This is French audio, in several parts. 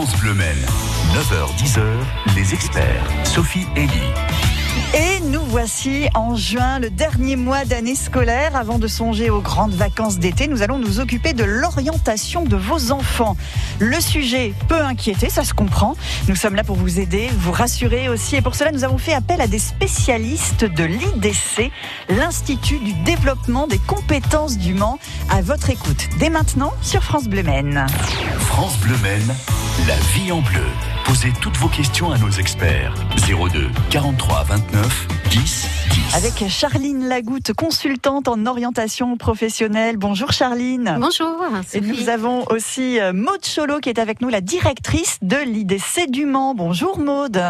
France Bleu Maine. 9h-10h, les experts. Sophie Elie. Et nous voici en juin, le dernier mois d'année scolaire. Avant de songer aux grandes vacances d'été, nous allons nous occuper de l'orientation de vos enfants. Le sujet peut inquiéter, ça se comprend. Nous sommes là pour vous aider, vous rassurer aussi. Et pour cela, nous avons fait appel à des spécialistes de l'IDC, l'Institut du développement des compétences du Mans, à votre écoute. Dès maintenant sur France Bleu Maine. France Bleu Maine, la vie en bleu. Posez toutes vos questions à nos experts. 02 43 29 10 10. Avec Charline Lagoutte, consultante en orientation professionnelle. Bonjour Charline. Bonjour. Et nous avons aussi euh, Maude Cholo qui est avec nous, la directrice de l'IDC du Mans. Bonjour Maude.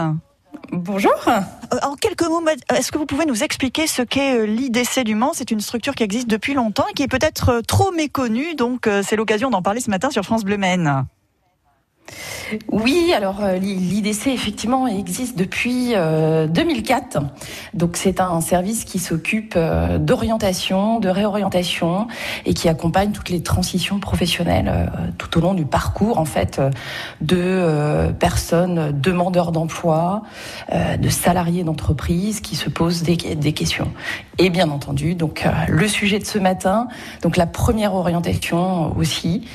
Bonjour. Euh, En quelques mots, Maude, est-ce que vous pouvez nous expliquer ce qu'est euh, l'IDC du Mans? C'est une structure qui existe depuis longtemps et qui est peut-être euh, trop méconnue, donc euh, c'est l'occasion d'en parler ce matin sur France Bleu Maine. Oui, alors euh, l'IDC effectivement existe depuis euh, 2004. Donc c'est un service qui s'occupe euh, d'orientation, de réorientation et qui accompagne toutes les transitions professionnelles euh, tout au long du parcours en fait euh, de euh, personnes demandeurs d'emploi, euh, de salariés d'entreprise qui se posent des, questions. Et bien entendu, donc euh, le sujet de ce matin, donc la première orientation aussi,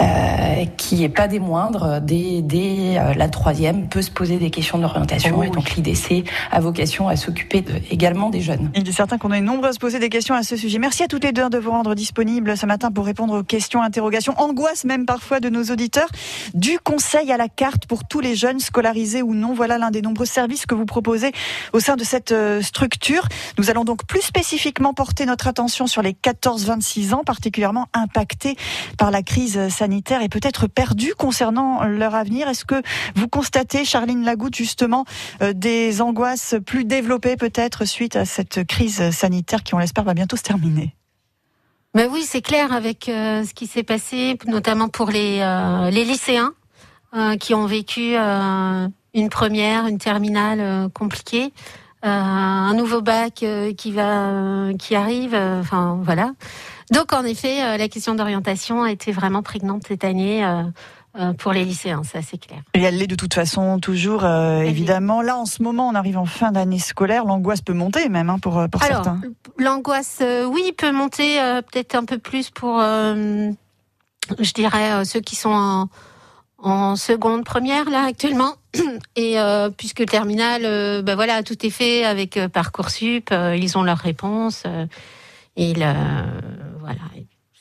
euh, qui est pas des moindres, dès, dès euh, la troisième, peut se poser des questions d'orientation. Oh et donc l'IDC a vocation à s'occuper de- également des jeunes. Il est certain qu'on est nombreux à se poser des questions à ce sujet. Merci à toutes les deux de vous rendre disponibles ce matin pour répondre aux questions, interrogations, angoisses même parfois de nos auditeurs. Du conseil à la carte pour tous les jeunes, scolarisés ou non. Voilà l'un des nombreux services que vous proposez au sein de cette euh, structure. Nous allons donc plus spécifiquement porter notre attention sur les 14-26 ans, particulièrement impactés par la crise sanitaire et peut-être perdus concernant leur avenir. Est-ce que vous constatez, Charline Lagoutte, justement, euh, des angoisses plus développées peut-être suite à cette crise sanitaire qui, on l'espère, va bientôt se terminer? Mais oui, c'est clair avec euh, ce qui s'est passé, notamment pour les, euh, les lycéens qui ont vécu une première, une terminale compliquée, un nouveau bac qui va, qui arrive. Enfin voilà. Donc en effet, la question d'orientation a été vraiment prégnante cette année pour les lycéens, ça c'est clair. Et elle l'est de toute façon toujours, euh, évidemment. Là, en ce moment, on arrive en fin d'année scolaire. L'angoisse peut monter même hein, pour, euh, pour Alors, certains. l'angoisse, euh, oui, peut monter euh, peut-être un peu plus pour, euh, je dirais, euh, ceux qui sont en, en seconde première là actuellement. Et euh, puisque le terminal, euh, ben voilà, tout est fait avec euh, parcoursup, euh, ils ont leurs réponses. euh, et le, voilà,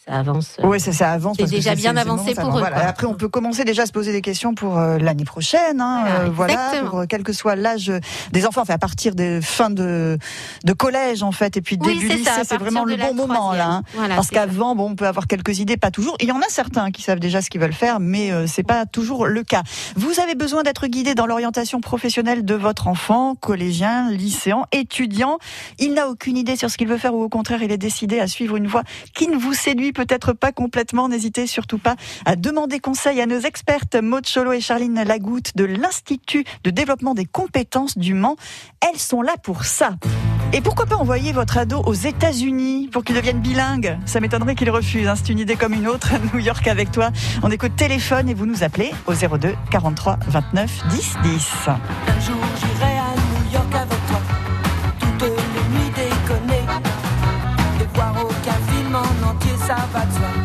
ça avance. euh, Oui, ça, ça avance. c'est déjà bien avancé pour eux, Voilà. Après, on peut commencer déjà à se poser des questions pour euh, l'année prochaine. Hein, Voilà, euh, voilà, pour, quel que soit l'âge des enfants, enfin, à partir des fins de, de collège, en fait, et puis Oui, début lycée, c'est vraiment le bon moment, là. hein. Voilà, Parce qu'avant, bon, on peut avoir quelques idées, pas toujours. Il y en a certains qui savent déjà ce qu'ils veulent faire, mais euh, c'est pas toujours le cas. Vous avez besoin d'être guidé dans l'orientation professionnelle de votre enfant, collégien, lycéen, étudiant. Il n'a aucune idée sur ce qu'il veut faire ou au contraire, il est décidé à suivre une voie qui ne vous séduit peut-être pas complètement. N'hésitez surtout pas à demander conseil à nos expertes Maud Cholo et Charline Lagoutte de l'Institut de développement des compétences du Mans. Elles sont là pour ça. Et pourquoi pas envoyer votre ado aux États-Unis pour qu'il devienne bilingue? Ça m'étonnerait qu'il refuse. hein. C'est une idée comme une autre. New York avec toi. On écoute téléphone et vous nous appelez au 02 43 29 10 10. Un jour entier, ça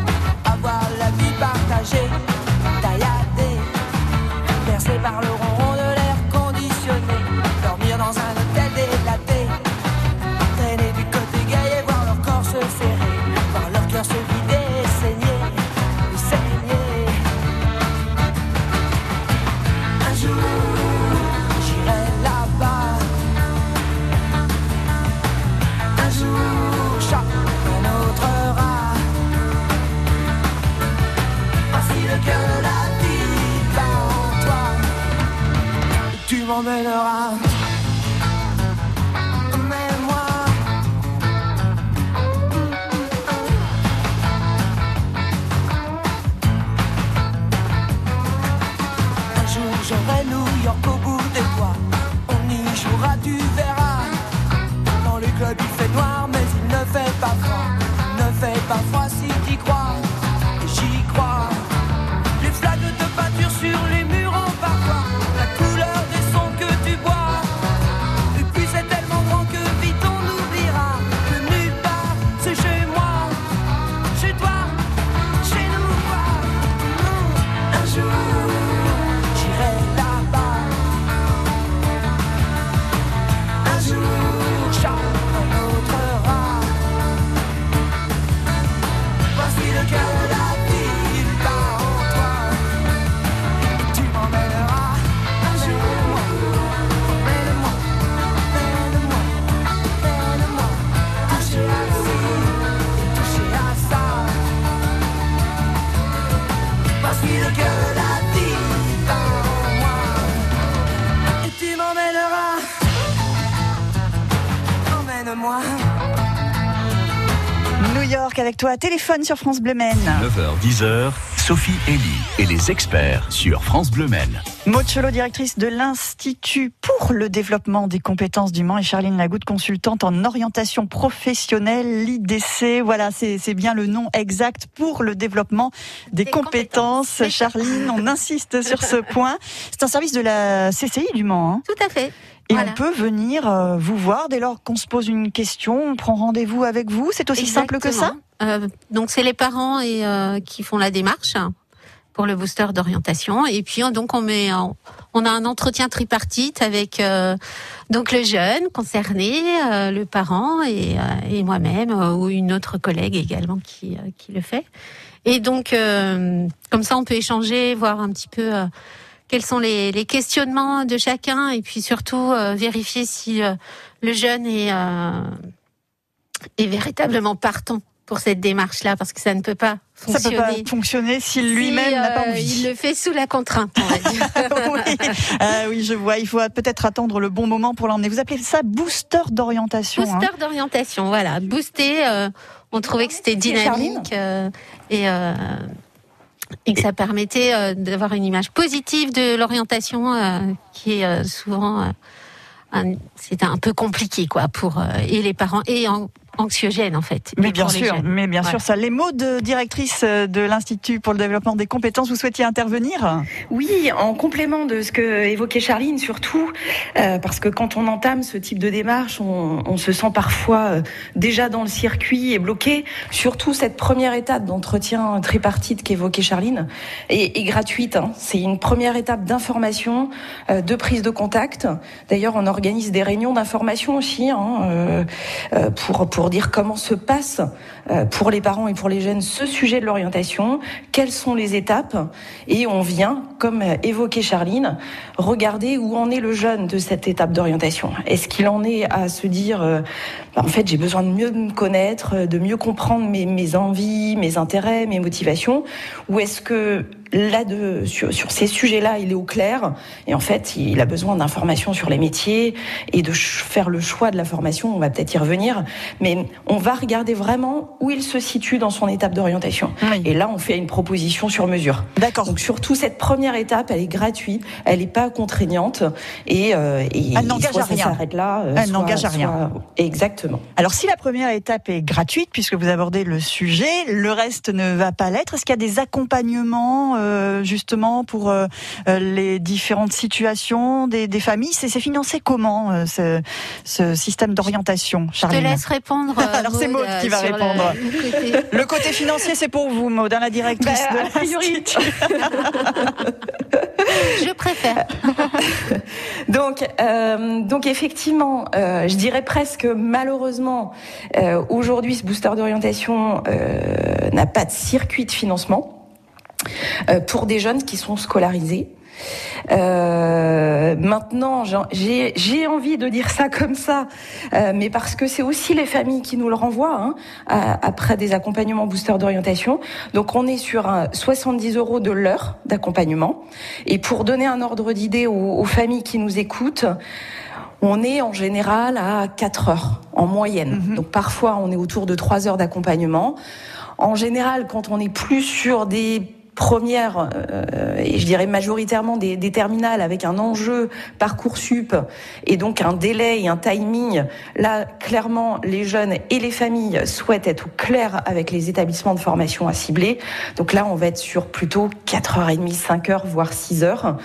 toi. Emmène-moi. New York avec toi, téléphone sur France Bleu 9h, 10h. Sophie Elie et les experts sur France Bleu Maine. Maud Chelot, directrice de l'Institut pour le développement des compétences du Mans et Charline Lagoutte, consultante en orientation professionnelle, l'IDC. Voilà, c'est bien le nom exact pour le développement des, Des compétences. compétences. Charline, on insiste sur ce point. C'est un service de la CCI du Mans. hein. Tout à fait. Et Voilà. on peut venir euh, vous voir dès lors qu'on se pose une question, on prend rendez-vous avec vous. C'est aussi simple que ça? Donc c'est les parents et euh, qui font la démarche pour le booster d'orientation et puis euh, donc on met on a un entretien tripartite avec euh, donc le jeune concerné, euh, le parent et, euh, et moi-même euh, ou une autre collègue également qui euh, qui le fait. Et donc euh, comme ça on peut échanger, voir un petit peu euh, quels sont les, les questionnements de chacun et puis surtout euh, vérifier si euh, le jeune est euh, est véritablement partant pour cette démarche-là, parce que ça ne peut pas Ça peut fonctionner. pas fonctionner s'il si, lui-même n'a pas euh, envie. Il le fait sous la contrainte, on va dire. oui. Ah oui, je vois. Il faut peut-être attendre le bon moment pour l'emmener. Vous appelez ça booster d'orientation. hein. Booster d'orientation, voilà. Booster, euh, on trouvait que c'était dynamique euh, et, euh, et que ça permettait euh, d'avoir une image positive de l'orientation euh, qui est euh, souvent... euh, c'est un peu compliqué, quoi, pour... euh, et les parents, et an- anxiogène, en fait. Mais bien pour les sûr, jeunes. mais bien Voilà. sûr, ça. Les mots de directrice euh, de l'Institut pour le développement des compétences, vous souhaitiez intervenir? Oui, en complément de ce que évoquait Charline, surtout euh, parce que quand on entame ce type de démarche, on, on se sent parfois euh, déjà dans le circuit et bloqué. Surtout cette première étape d'entretien tripartite qu'évoquait Charline est, est gratuite. hein. C'est une première étape d'information, euh, de prise de contact. D'ailleurs, on organise des réunions d'information aussi hein, euh, euh, pour dire comment se passe pour les parents et pour les jeunes ce sujet de l'orientation, quelles sont les étapes? Et on vient, comme euh, évoquait Charline, regarder où en est le jeune de cette étape d'orientation. Est-ce qu'il en est à se dire, euh, bah, en fait, j'ai besoin de mieux me connaître, euh, de mieux comprendre mes, envies, mes intérêts, mes motivations, ou est-ce que là, de, sur, ces sujets-là, il est au clair? Et en fait, il a besoin d'informations sur les métiers et de faire le choix de la formation. On va peut-être y revenir, mais on va regarder vraiment où il se situe dans son étape d'orientation. Oui. Et là, on fait une proposition sur mesure. D'accord. Donc surtout cette première étape, elle est gratuite, elle n'est pas contraignante et, euh, et Elle n'engage à rien. Ça s'arrête là. euh, Elle n'engage à rien. soit- Exactement. Alors, si la première étape est gratuite, puisque vous abordez le sujet, le reste ne va pas l'être. Est-ce qu'il y a des accompagnements, euh, justement, pour euh, euh, les différentes situations des, des familles? C'est c'est financé comment, euh, ce, ce système d'orientation, Je te Charline? laisse répondre. euh, Alors, c'est Maud qui va répondre. Le côté- Le côté financier, c'est pour vous, Maud, hein, la directrice Bah, de a priori. Je préfère. Donc, euh, donc effectivement, euh, je dirais presque malheureusement, euh, aujourd'hui, ce booster d'orientation euh, n'a pas de circuit de financement euh, pour des jeunes qui sont scolarisés. Euh, maintenant, j'ai envie de dire ça comme ça, euh, mais parce que c'est aussi les familles qui nous le renvoient hein, à- après des accompagnements booster d'orientation. Donc, on est sur un 70 euros de l'heure d'accompagnement. Et pour donner un ordre d'idée aux, aux familles qui nous écoutent, on est en général à 4 heures en moyenne. Mhm. Donc parfois on est autour de 3 heures d'accompagnement. En général, quand on est plus sur des premières, euh, et je dirais majoritairement des, des terminales avec un enjeu parcoursup et donc un délai et un timing, là clairement les jeunes et les familles souhaitent être au clair avec les établissements de formation à cibler. Donc là on va être sur plutôt 4h30, 5h, voire 6 heures.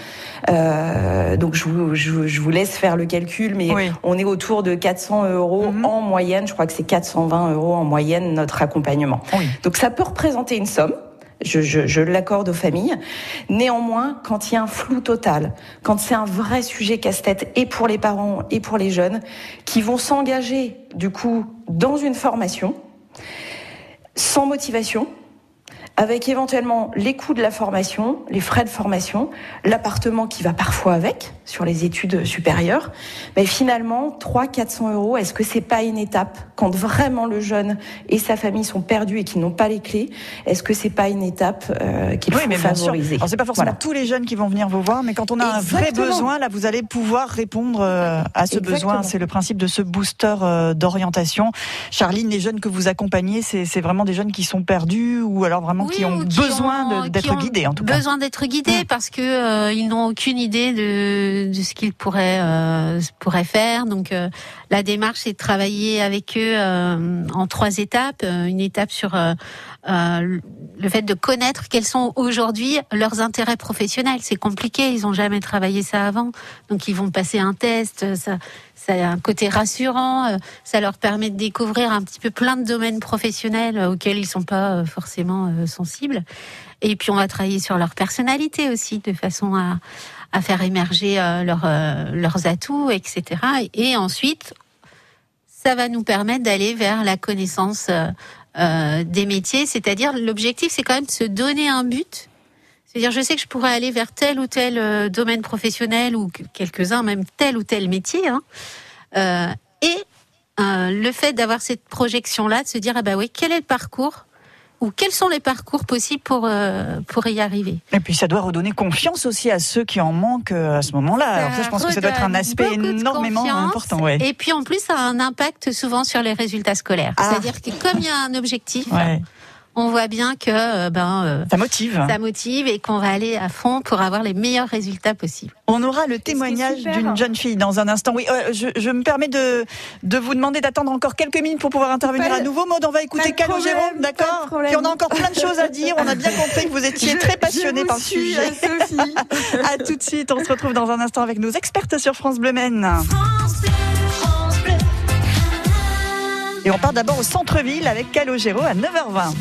Euh, donc je vous, je, vous- je vous laisse faire le calcul, mais Oui. on est autour de 400 euros Mhm. en moyenne. Je crois que c'est 420 euros en moyenne notre accompagnement. Oui. Donc ça peut représenter une somme. Je, l'accorde aux familles. Néanmoins, quand il y a un flou total, quand c'est un vrai sujet casse-tête et pour les parents et pour les jeunes, qui vont s'engager du coup dans une formation sans motivation, avec éventuellement les coûts de la formation, les frais de formation, l'appartement qui va parfois avec, sur les études supérieures. Mais finalement, 300-400 euros, est-ce que c'est pas une étape quand vraiment le jeune et sa famille sont perdus et qu'ils n'ont pas les clés Est-ce que c'est pas une étape euh, qu'il Oui, faut mais bien sûr. favoriser? Alors c'est pas forcément Voilà. tous les jeunes qui vont venir vous voir, mais quand on a un vrai besoin, là, vous allez pouvoir répondre euh, à ce Exactement. besoin. C'est le principe de ce booster euh, d'orientation. Charline, les jeunes que vous accompagnez, c'est c'est vraiment des jeunes qui sont perdus ou alors vraiment qui ont qui besoin ont- de- qui d'être ont guidés, en tout cas. Besoin d'être guidés parce que euh, ils n'ont aucune idée de, de ce qu'ils pourraient euh, pourraient faire. Donc euh, la démarche c'est de travailler avec eux euh, en trois étapes. Une étape sur le fait de connaître quels sont aujourd'hui leurs intérêts professionnels. C'est compliqué, ils ont jamais travaillé ça avant, donc ils vont passer un test. Ça, ça a un côté rassurant. Ça leur permet de découvrir un petit peu plein de domaines professionnels auxquels ils sont pas forcément sensibles. Et puis on va travailler sur leur personnalité aussi, de façon à faire émerger euh, leur, euh, leurs atouts, etc. Et ensuite, ça va nous permettre d'aller vers la connaissance euh, des métiers. C'est-à-dire, l'objectif, c'est quand même de se donner un but. C'est-à-dire, je sais que je pourrais aller vers tel ou tel domaine professionnel ou que- quelques-uns, même tel ou tel métier. hein. Et le fait d'avoir cette projection-là, de se dire, ah bah oui, quel est le parcours ou quels sont les parcours possibles pour, euh, pour y arriver? Et puis ça doit redonner confiance aussi à ceux qui en manquent euh, à ce moment-là. Alors ça, je pense que ça doit être un aspect énormément important. Ouais. Et puis en plus, ça a un impact souvent sur les résultats scolaires. Ah. C'est-à-dire que comme il y a un objectif, Ouais. On voit bien que euh, ben, euh, Ça motive. ça motive et qu'on va aller à fond pour avoir les meilleurs résultats possibles. On aura le témoignage d'une jeune fille dans un instant. Oui, euh, je, je me permets de, de vous demander d'attendre encore quelques minutes pour pouvoir intervenir Pas à nouveau. Maud, on va écouter Calogero, d'accord. Puis on a encore plein de choses à dire. On a bien compris que vous étiez Je- très passionné je vous par le sujet. Sophie. À tout de suite. On se retrouve dans un instant avec nos expertes sur France Bleu Maine. Et on part d'abord au centre-ville avec Calogero à 9h20.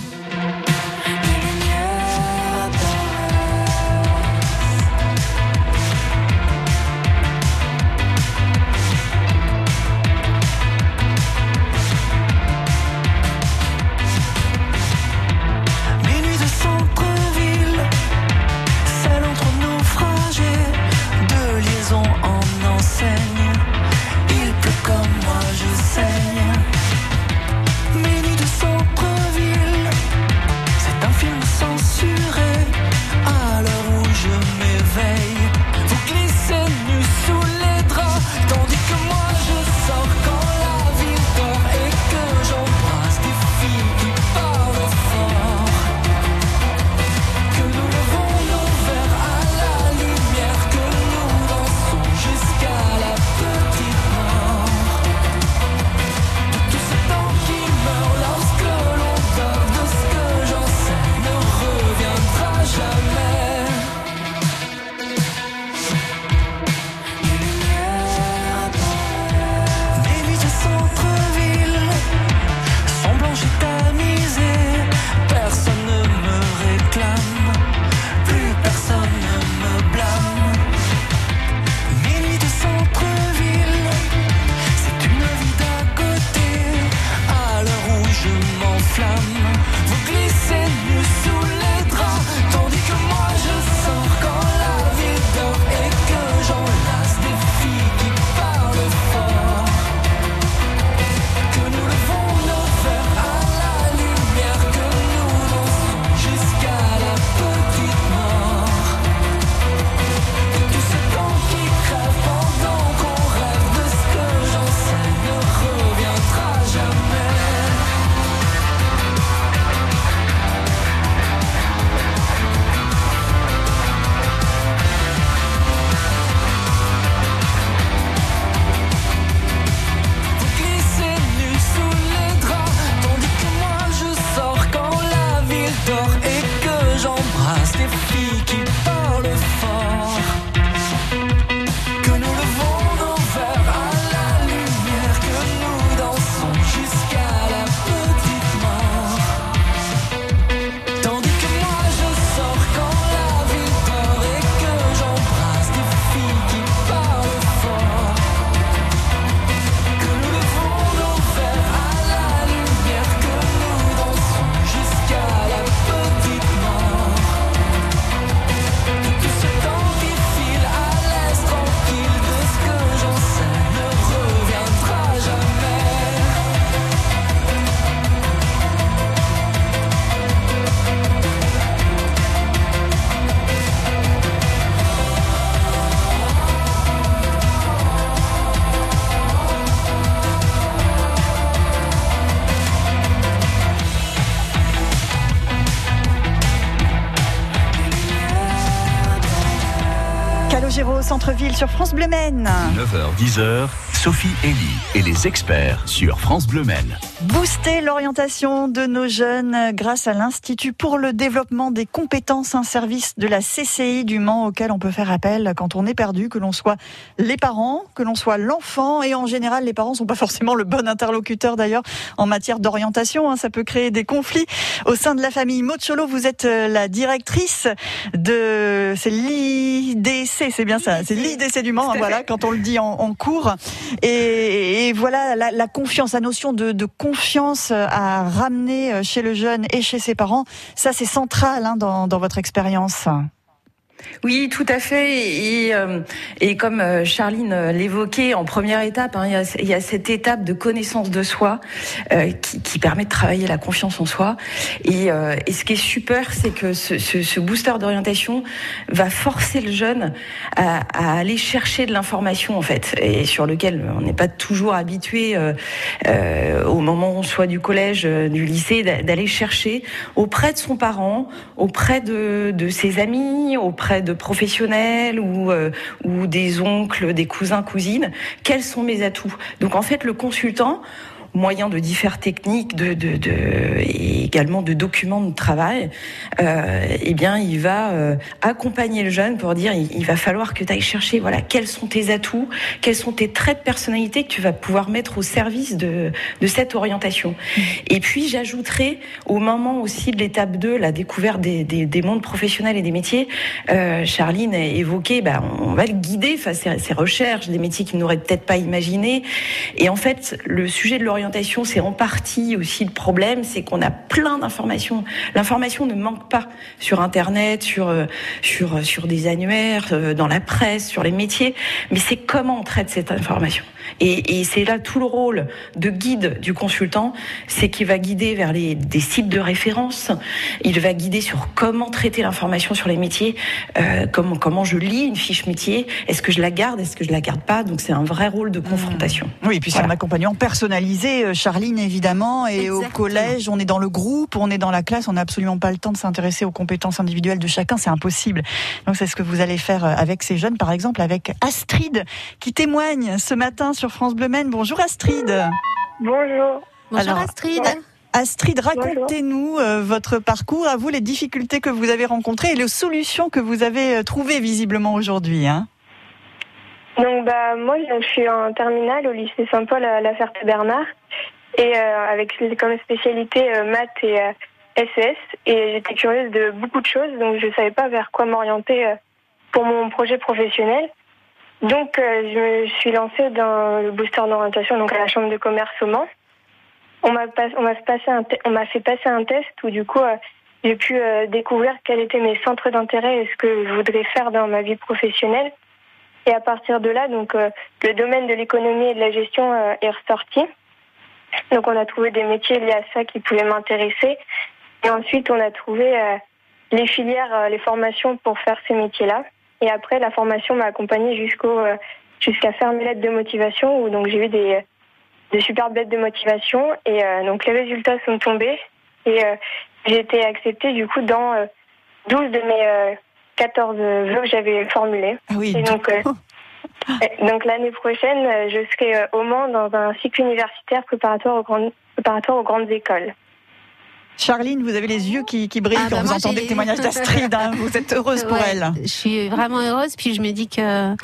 Sur France Bleu Maine. 9h, 10h, Sophie Elie et les experts sur France Bleu Maine. Booster l'orientation de nos jeunes grâce à l'Institut pour le développement des compétences, un service de la CCI du Mans auquel on peut faire appel quand on est perdu, que l'on soit les parents, que l'on soit l'enfant. Et en général, les parents sont pas forcément le bon interlocuteur d'ailleurs en matière d'orientation. Hein. ça peut créer des conflits au sein de la famille. Mocholo, vous êtes euh, la directrice de c'est l'IDC, c'est bien ça, c'est l'IDC du Mans. Hein, voilà, quand on le dit en, en cours. Et, voilà la, confiance, la notion de, de confiance à ramener chez le jeune et chez ses parents, ça c'est central hein, dans, dans votre expérience. Oui, tout à fait. Et, euh, comme euh, Charline euh, l'évoquait en première étape, hein, il, y a, cette étape de connaissance de soi qui, permet de travailler la confiance en soi. Et, ce qui est super, c'est que ce, booster d'orientation va forcer le jeune à, aller chercher de l'information en fait, et sur lequel on n'est pas toujours habitué au moment soit du collège, du lycée, d'aller chercher auprès de son parent, auprès de, de ses amis, auprès de professionnels ou, euh, ou des oncles, des cousins, cousines, quels sont mes atouts? Donc en fait, le consultant, moyen de différentes techniques, de, de, et également de documents de travail, euh, eh bien, il va euh, accompagner le jeune pour dire, il, va falloir que tu ailles chercher, voilà, quels sont tes atouts, quels sont tes traits de personnalité que tu vas pouvoir mettre au service de, de cette orientation. Et puis, j'ajouterai au moment aussi de l'étape 2, la découverte des, des, des, mondes professionnels et des métiers, euh, Charline a évoqué, bah, on va le guider face à ses recherches, des métiers qu'il n'aurait peut-être pas imaginé. Et en fait, le sujet de l'orientation c'est en partie aussi le problème, c'est qu'on a plein d'informations. L'information ne manque pas sur Internet, sur euh, sur des annuaires, euh, dans la presse, sur les métiers, mais c'est comment on traite cette information. Et, et c'est là tout le rôle de guide du consultant, c'est qu'il va guider vers les, des sites de référence, il va guider sur comment traiter l'information sur les métiers, euh, comment, comment je lis une fiche métier, est-ce que je la garde, est-ce que je la garde pas, donc c'est un vrai rôle de confrontation. Mmh. Oui, et puis c'est voilà. un accompagnement personnalisé, Charline évidemment, et Exactement. au collège, on est dans le groupe, on est dans la classe, on n'a absolument pas le temps de s'intéresser aux compétences individuelles de chacun, c'est impossible. Donc c'est ce que vous allez faire avec ces jeunes, par exemple avec Astrid, qui témoigne ce matin sur France Bleu Maine. Bonjour Astrid. Bonjour. Bonjour Alors, Astrid. Astrid, racontez-nous euh, votre parcours, à vous les difficultés que vous avez rencontrées et les solutions que vous avez trouvées visiblement aujourd'hui. Hein. Donc bah moi je suis en terminale au lycée Saint-Paul à La Ferté-Bernard et euh, avec comme spécialité euh, maths et SES et j'étais curieuse de beaucoup de choses donc je savais pas vers quoi m'orienter pour mon projet professionnel. Donc, euh, je me suis lancée dans le booster d'orientation, donc à la chambre de commerce au Mans. On m'a m'a fait passer un test où du coup euh, j'ai pu euh, découvrir quels étaient mes centres d'intérêt et ce que je voudrais faire dans ma vie professionnelle. Et à partir de là, donc le domaine de l'économie et de la gestion est ressorti. Donc on a trouvé des métiers liés à ça qui pouvaient m'intéresser. Et ensuite on a trouvé les filières, les formations pour faire ces métiers-là. Et après, la formation m'a accompagnée jusqu'au euh, jusqu'à faire mes lettres de motivation, où donc j'ai eu des, des superbes lettres de motivation. Et euh, donc les résultats sont tombés. Et euh, j'ai été acceptée du coup dans euh, 12 de mes euh, 14 vœux que j'avais formulés. Ah oui. Et donc, donc l'année prochaine, je serai au Mans dans un cycle universitaire préparatoire aux grandes, préparatoire aux grandes écoles. Charline, vous avez les yeux qui, qui brillent ah quand bah vous entendez le témoignage d'Astrid. Hein, vous êtes heureuse pour ouais, elle. Je suis vraiment heureuse. Puis je me dis que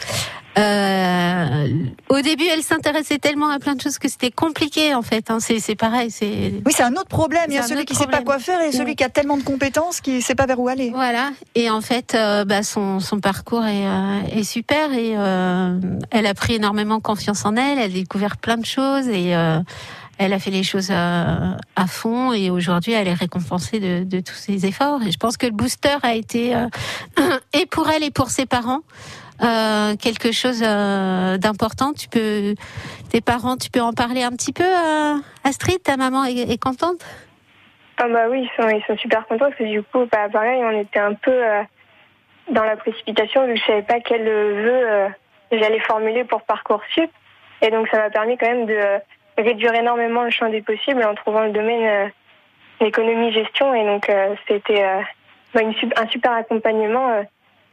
euh, au début, elle s'intéressait tellement à plein de choses que c'était compliqué en fait. Hein. C'est pareil. C'est oui, c'est un autre problème. Il y a celui qui ne sait pas quoi faire et celui qui a tellement de compétences qui ne sait pas vers où aller. Voilà. Et en fait, euh, bah, son, son parcours est, euh, est super et euh, elle a pris énormément confiance en elle. Elle a découvert plein de choses et euh, elle a fait les choses à, à fond et aujourd'hui elle est récompensée de, de, tous ses efforts. Et je pense que le booster a été euh, et pour elle et pour ses parents euh, quelque chose euh, d'important. Tu peux, tes parents, tu peux en parler un petit peu, euh, Astrid. Ta maman est, contente? Ah bah oui, ils sont, ils sont super contents parce que du coup, bah, pareil, on était un peu euh, dans la précipitation vu que je savais pas quel vœu euh, j'allais formuler pour parcoursup. Et donc ça m'a permis quand même de réduire énormément le champ des possibles en trouvant le domaine euh, d'économie-gestion. Et donc, euh, c'était euh, bah, un super accompagnement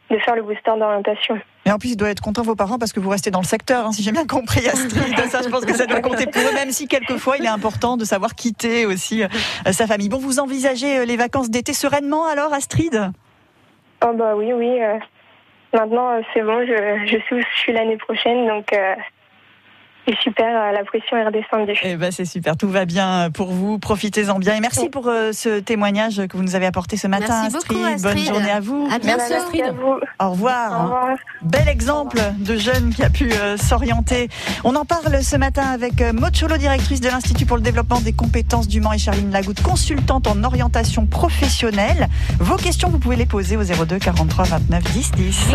de faire le booster d'orientation. Et en plus, il doit être content vos parents parce que vous restez dans le secteur, hein, si j'ai bien compris, Astrid. ça, je pense que ça doit compter pour eux, même si quelquefois il est important de savoir quitter aussi euh, sa famille. Bon, vous envisagez euh, les vacances d'été sereinement alors, Astrid? Oh bah oui, oui. euh, Maintenant, euh, c'est bon, je, je sais où je suis l'année prochaine, donc euh, c'est super, euh, la pression est redescendue. Eh ben, c'est super, tout va bien pour vous. Profitez-en bien. Et merci pour euh, ce témoignage que vous nous avez apporté ce matin, Merci beaucoup, Astrid. Bonne Astrid. journée à vous. À bientôt. Merci, Astrid. à vous. Au revoir. Au revoir. Bel exemple de jeune qui a pu euh, s'orienter. On en parle ce matin avec euh, Maud Cholo, directrice de l'Institut pour le développement des compétences du Mans et Charline Lagoutte, consultante en orientation professionnelle. Vos questions, vous pouvez les poser au 02 43 29 10 10.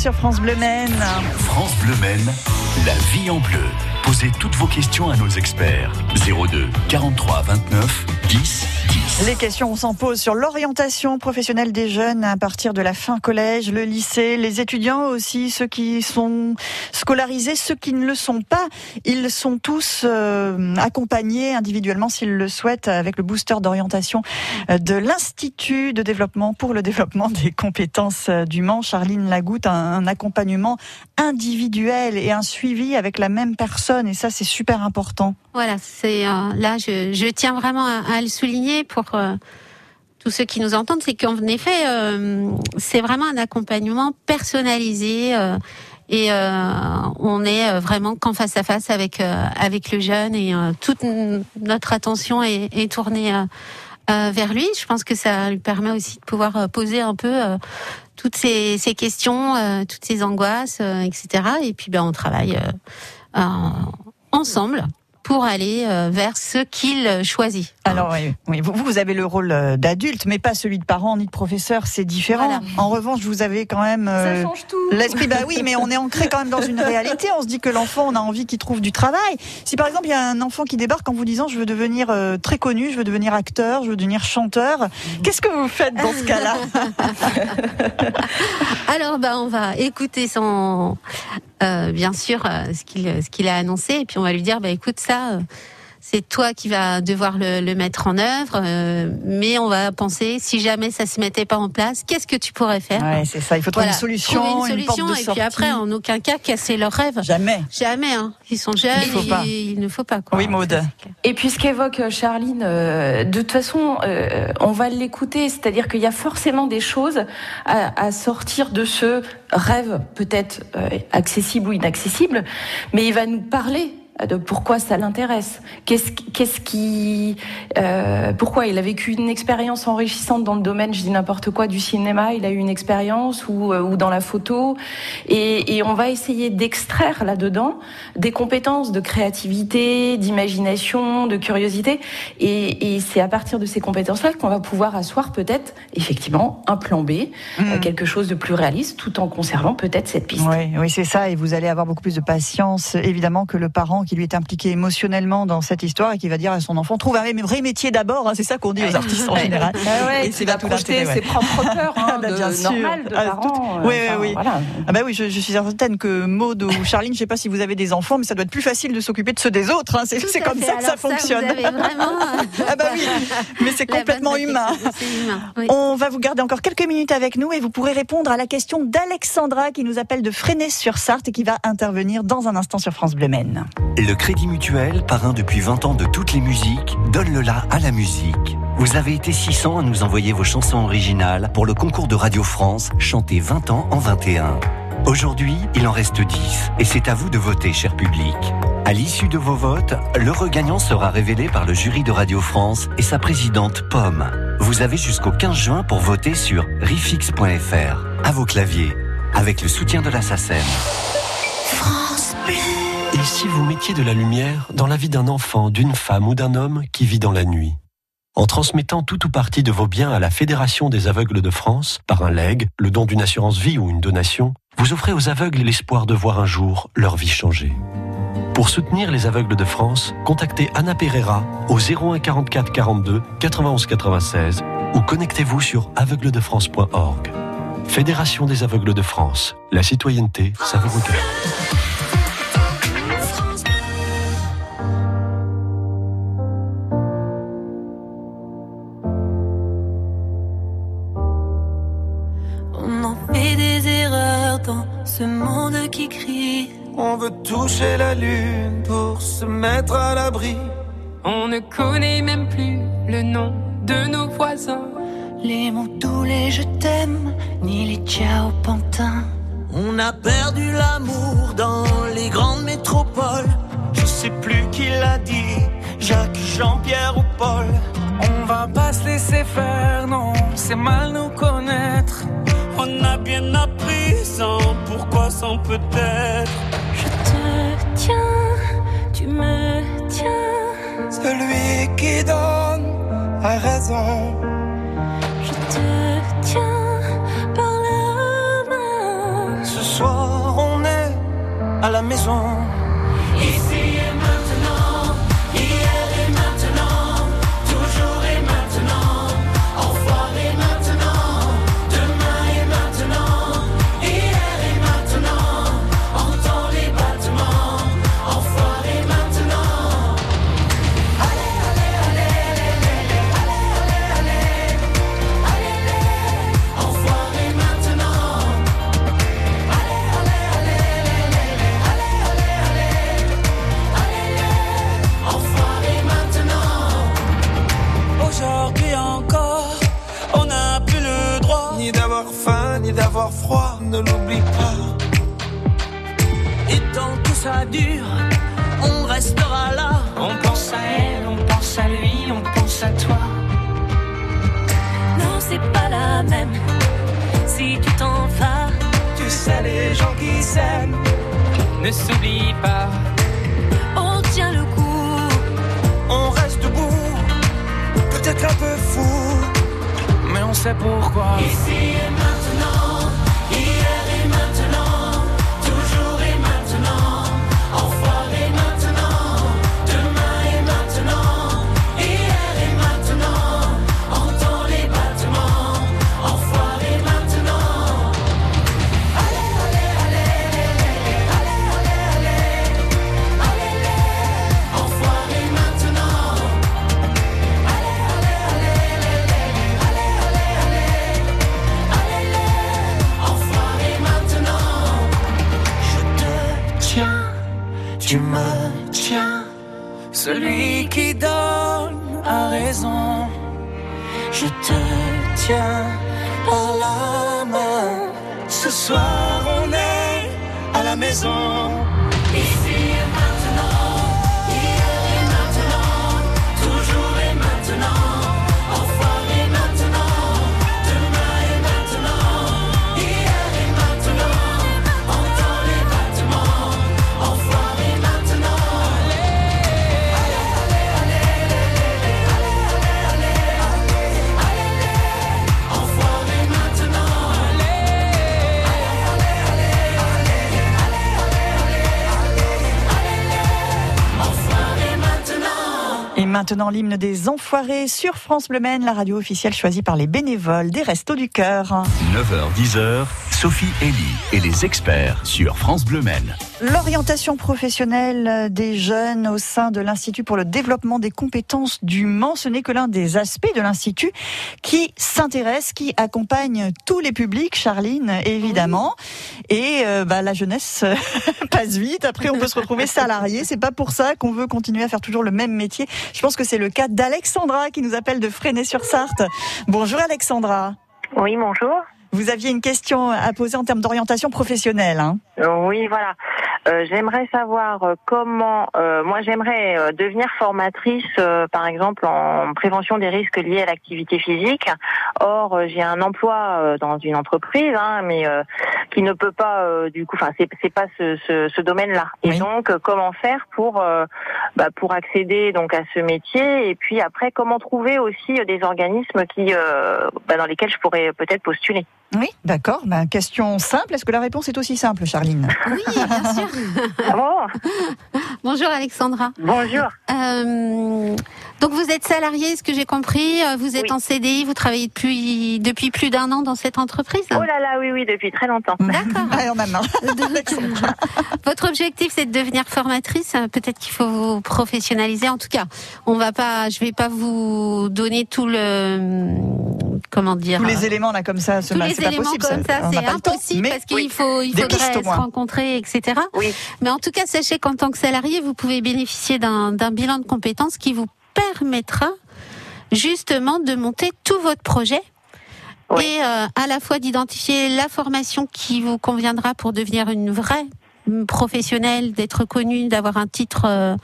Sur France Bleu Maine. France Bleu Maine, la vie en bleu. Posez toutes vos questions à nos experts. 02 43 29 10 10. Les questions, on s'en pose sur l'orientation professionnelle des jeunes à partir de la fin collège, le lycée, les étudiants aussi, ceux qui sont scolarisés, ceux qui ne le sont pas. Ils sont tous euh, accompagnés individuellement s'ils le souhaitent avec le booster d'orientation euh, de l'Institut de développement pour le développement des compétences euh, du Mans, Charline Lagoutte, un, accompagnement individuel et un suivi avec la même personne. Et ça, c'est super important. Voilà, c'est là, je, tiens vraiment à le souligner pour euh, tous ceux qui nous entendent, c'est qu'en effet, euh, c'est vraiment un accompagnement personnalisé. euh, et on est vraiment qu'en face à face avec avec le jeune et toute notre attention est, tournée vers lui. Je pense que ça lui permet aussi de pouvoir poser un peu toutes ces, ces questions, toutes ces angoisses, etc. Et puis ben on travaille ensemble pour aller euh, vers ce qu'il choisit. Alors oui, oui, vous, vous avez le rôle euh, d'adulte, mais pas celui de parent ni de professeur, c'est différent. Voilà. En revanche, vous avez quand même euh, Ça change tout. l'esprit. Bah oui, mais on est ancré quand même dans une réalité. On se dit que l'enfant, on a envie qu'il trouve du travail. Si par exemple il y a un enfant qui débarque en vous disant je veux devenir euh, très connu, je veux devenir acteur, je veux devenir chanteur, qu'est-ce que vous faites dans ce cas-là? Alors, bah, on va écouter son, euh, bien sûr, euh, ce qu'il ce qu'il a annoncé, et puis on va lui dire, bah, écoute, ça, c'est toi qui vas devoir le, le mettre en œuvre, euh, mais on va penser, si jamais ça se mettait pas en place, qu'est-ce que tu pourrais faire Ouais, c'est ça. Il faut trouver Voilà, une solution, trouver une une porte de et sortie. puis après, en aucun cas, casser leurs rêves. Jamais. Jamais, hein. Ils sont jeunes, Il faut et pas. il ne faut pas. Quoi. Oui, Maud. Et puis ce qu'évoque euh, Charline, euh, de toute façon, euh, on va l'écouter, c'est-à-dire qu'il y a forcément des choses à, à sortir de ce rêve peut-être euh, accessible ou inaccessible, mais il va nous parler de pourquoi ça l'intéresse? Qu'est-ce qui- qu'est-ce qui, euh, pourquoi il a vécu une expérience enrichissante dans le domaine, je dis n'importe quoi, du cinéma. Il a eu une expérience ou, euh, ou dans la photo, et, et on va essayer d'extraire là-dedans des compétences de créativité, d'imagination, de curiosité, et, et c'est à partir de ces compétences-là qu'on va pouvoir asseoir peut-être effectivement un plan B, euh, quelque chose de plus réaliste, tout en conservant peut-être cette piste. Oui, oui, c'est ça. Et vous allez avoir beaucoup plus de patience, évidemment, que le parent qui lui est impliqué émotionnellement dans cette histoire et qui va dire à son enfant trouve un vrai métier d'abord. hein, c'est ça qu'on dit aux artistes en général. Ah ouais, Et c'est va projeter ses propres peurs, hein, Ah bah, de, bien sûr. normal de Ah, parents. tout- euh, oui, oui, enfin, oui. voilà. Ah bah oui, je, je suis certaine que Maud ou Charline, je sais pas si vous avez des enfants, mais ça doit être plus facile de s'occuper de ceux des autres. hein. C'est comme fait. ça que ça fonctionne. vous avez vraiment, euh, ah bah oui, mais c'est complètement humain. réflexion, C'est humain. oui. On va vous garder encore quelques minutes avec nous et vous pourrez répondre à la question d'Alexandra qui nous appelle de Fresnay-sur-Sarthe et qui va intervenir dans un instant sur France Bleu Maine. Le Crédit Mutuel, parrain depuis 20 ans de toutes les musiques, donne le la à la musique. Vous avez été 600 à nous envoyer vos chansons originales pour le concours de Radio France, chanté 20 ans en 21. Aujourd'hui, il en reste 10 et c'est à vous de voter, cher public. À l'issue de vos votes, l'heureux gagnant sera révélé par le jury de Radio France et sa présidente Pomme. Vous avez jusqu'au 15 juin pour voter sur rifix.fr. À vos claviers, avec le soutien de la SACEM. Et si vous mettiez de la lumière dans la vie d'un enfant, d'une femme ou d'un homme qui vit dans la nuit En transmettant tout ou partie de vos biens à la Fédération des aveugles de France, par un legs, le don d'une assurance vie ou une donation, vous offrez aux aveugles l'espoir de voir un jour leur vie changer. Pour soutenir les aveugles de France, contactez Anna Pereira au 01 44 42 91 96 ou connectez-vous sur aveugledefrance.org. Fédération des aveugles de France. La citoyenneté, ça vous regarde. Ce monde qui crie. On veut toucher la lune pour se mettre à l'abri. On ne connaît même plus le nom de nos voisins. Les mots doux, les je t'aime, ni les ciao pantins. On a perdu l'amour dans les grandes métropoles. Je sais plus qui l'a dit, Jacques, Jean-Pierre ou Paul. On va pas se laisser faire, non, c'est mal nous connaître. On a bien appris sans pourquoi, sans peut-être. Je te tiens, tu me tiens. Celui qui donne a raison. Je te tiens par la main. Ce soir, on est à la maison. Maintenant. L'hymne des Enfoirés sur France Bleu Maine, la radio officielle choisie par les bénévoles des Restos du Cœur. 9h-10h, Sophie Elie et les experts sur France Bleu Maine. L'orientation professionnelle des jeunes au sein de l'Institut pour le développement des compétences du Mans, ce n'est que l'un des aspects de l'Institut qui s'intéresse, qui accompagne tous les publics, Charline, évidemment. Et euh, bah, la jeunesse passe vite. Après, on peut se retrouver salarié. C'est pas pour ça qu'on veut continuer à faire toujours le même métier. Je pense que c'est le cas d'Alexandra qui nous appelle de Fresnay-sur-Sarthe. Bonjour Alexandra. Oui, bonjour. Vous aviez une question à poser en termes d'orientation professionnelle. Hein. Euh, Oui, voilà. Euh, j'aimerais savoir euh, comment. euh, moi, j'aimerais euh, devenir formatrice, euh, par exemple, en prévention des risques liés à l'activité physique. Or, j'ai un emploi euh, dans une entreprise, hein, mais euh, qui ne peut pas, euh, du coup, enfin, c'est c'est pas ce, ce, ce domaine-là. Et donc, euh, comment faire pour euh, bah, pour accéder donc à ce métier Et puis après, comment trouver aussi euh, des organismes qui euh, bah, dans lesquels je pourrais peut-être postuler? Oui, d'accord. Ben, question simple. Est-ce que la réponse est aussi simple, Charline? Oui, bien sûr. Oh, Bonjour Alexandra. bonjour. Euh, donc vous êtes salarié, ce que j'ai compris? euh, Vous êtes Oui. en CDI, vous travaillez depuis depuis plus d'un an dans cette entreprise? Oh là là, oui, oui, depuis très longtemps. D'accord. Allez, en même main. Donc, Votre objectif, c'est de devenir formatrice. Euh, Peut-être qu'il faut vous professionnaliser. En tout cas, on va pas, je vais pas vous donner tout le, comment dire, Tous les éléments là comme ça, ce tous les pas éléments possible. comme ça, c'est pas le temps, impossible mais parce qu'il oui. faut, il faudrait pistes, se rencontrer, etc. Oui. Mais en tout cas, sachez qu'en tant que salarié, vous pouvez bénéficier d'un d'un bilan de compétences qui vous permettra justement de monter tout votre projet Oui. et euh, à la fois d'identifier la formation qui vous conviendra pour devenir une vraie professionnelle, d'être connue, d'avoir un titre, euh,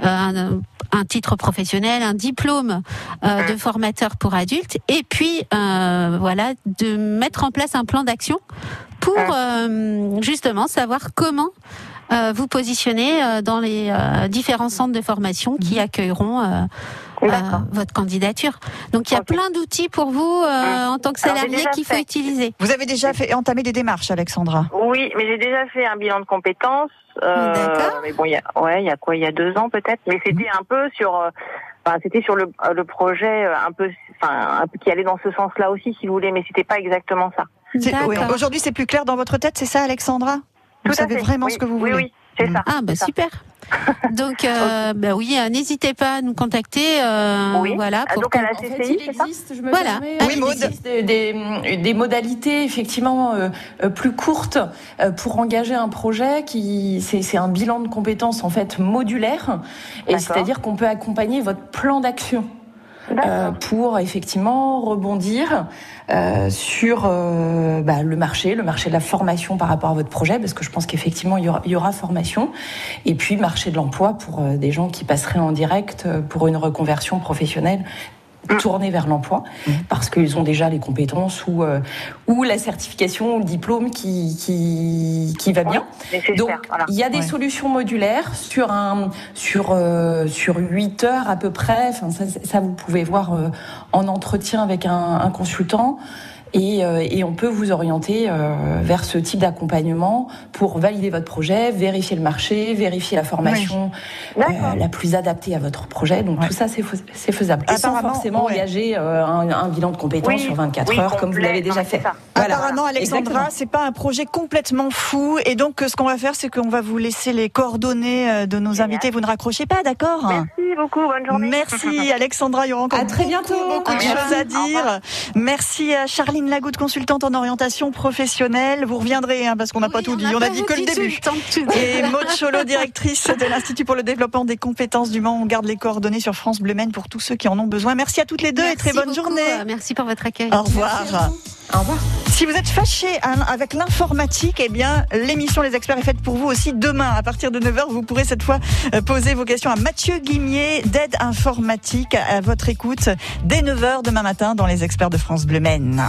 un, un titre professionnel, un diplôme euh, de formateur pour adultes, et puis voilà de mettre en place un plan d'action pour euh, justement savoir comment vous positionner euh, dans les euh, différents centres de formation qui accueilleront euh, euh, D'accord. votre candidature. Donc il y a plein d'outils pour vous euh, en tant que salarié qu'il faut fait. utiliser. Vous avez déjà fait entamé des démarches, Alexandra? Oui, mais j'ai déjà fait un bilan de compétences. euh, D'accord. Mais bon, il y a, ouais, il y a quoi, il y a deux ans peut-être. Mais c'était un peu sur, euh, enfin, c'était sur le, euh, le projet euh, un peu, enfin, un peu qui allait dans ce sens-là aussi, si vous voulez, mais c'était pas exactement ça. Oui, D'accord. Aujourd'hui, c'est plus clair dans votre tête, c'est ça, Alexandra? Vous Tout savez vraiment Oui, ce que vous oui, voulez Oui, c'est ça. Ah bah ça. super. Donc euh, bah oui, euh, n'hésitez pas à nous contacter. euh, Oui. voilà pour donc à la En fait, CCI, il existe, je me Voilà. permets, Oui, il existe des, des- des modalités effectivement euh, plus courtes euh, pour engager un projet qui c'est c'est un bilan de compétences en fait modulaire et c'est-à-dire qu'on peut accompagner votre plan d'action euh, pour effectivement rebondir euh, sur euh, bah, le marché, le marché de la formation par rapport à votre projet, parce que je pense qu'effectivement il y aura, il y aura formation, et puis marché de l'emploi pour euh, des gens qui passeraient en direct pour une reconversion professionnelle. Tourner vers l'emploi parce qu'ils ont déjà les compétences ou, euh, ou la certification ou le diplôme qui, qui, qui va bien. Donc, voilà. il y a des Ouais. solutions modulaires sur un sur euh, sur 8 heures à peu près. Enfin, ça, ça vous pouvez voir euh, en entretien avec un, un consultant. Et, euh, et on peut vous orienter euh, vers ce type d'accompagnement pour valider votre projet, vérifier le marché, vérifier la formation euh, la plus adaptée à votre projet. Donc Ouais. tout ça, c'est fais- c'est faisable. Et sans forcément ouais. engager un, un bilan de compétences Oui, sur 24 oui, heures, comme vous l'avez déjà fait. Voilà. Apparemment, Alexandra, c'est pas un projet complètement fou. Et donc, ce qu'on va faire, c'est qu'on va vous laisser les coordonnées de nos Génial. invités. Vous ne raccrochez pas, d'accord? Merci beaucoup, bonne journée. Merci Alexandra, il y aura encore À très beaucoup, bientôt. beaucoup de choses à dire. Merci à Charline Lagoutte, consultante en orientation professionnelle. Vous reviendrez hein, parce qu'on n'a pas tout dit, on a dit que le début. Et Maud Cholo, directrice de l'Institut pour le développement des compétences du Mans. On garde les coordonnées sur France Bleu Maine pour tous ceux qui en ont besoin. Merci à toutes les deux et très bonne beaucoup, journée. Merci pour votre accueil. Au revoir. Au revoir. Si vous êtes fâché hein, avec l'informatique, eh bien, l'émission Les Experts est faite pour vous aussi demain. À partir de 9h, vous pourrez cette fois euh, poser vos questions à Mathieu Guimier d'aide informatique à votre écoute dès 9h demain matin dans Les Experts de France Bleu Maine.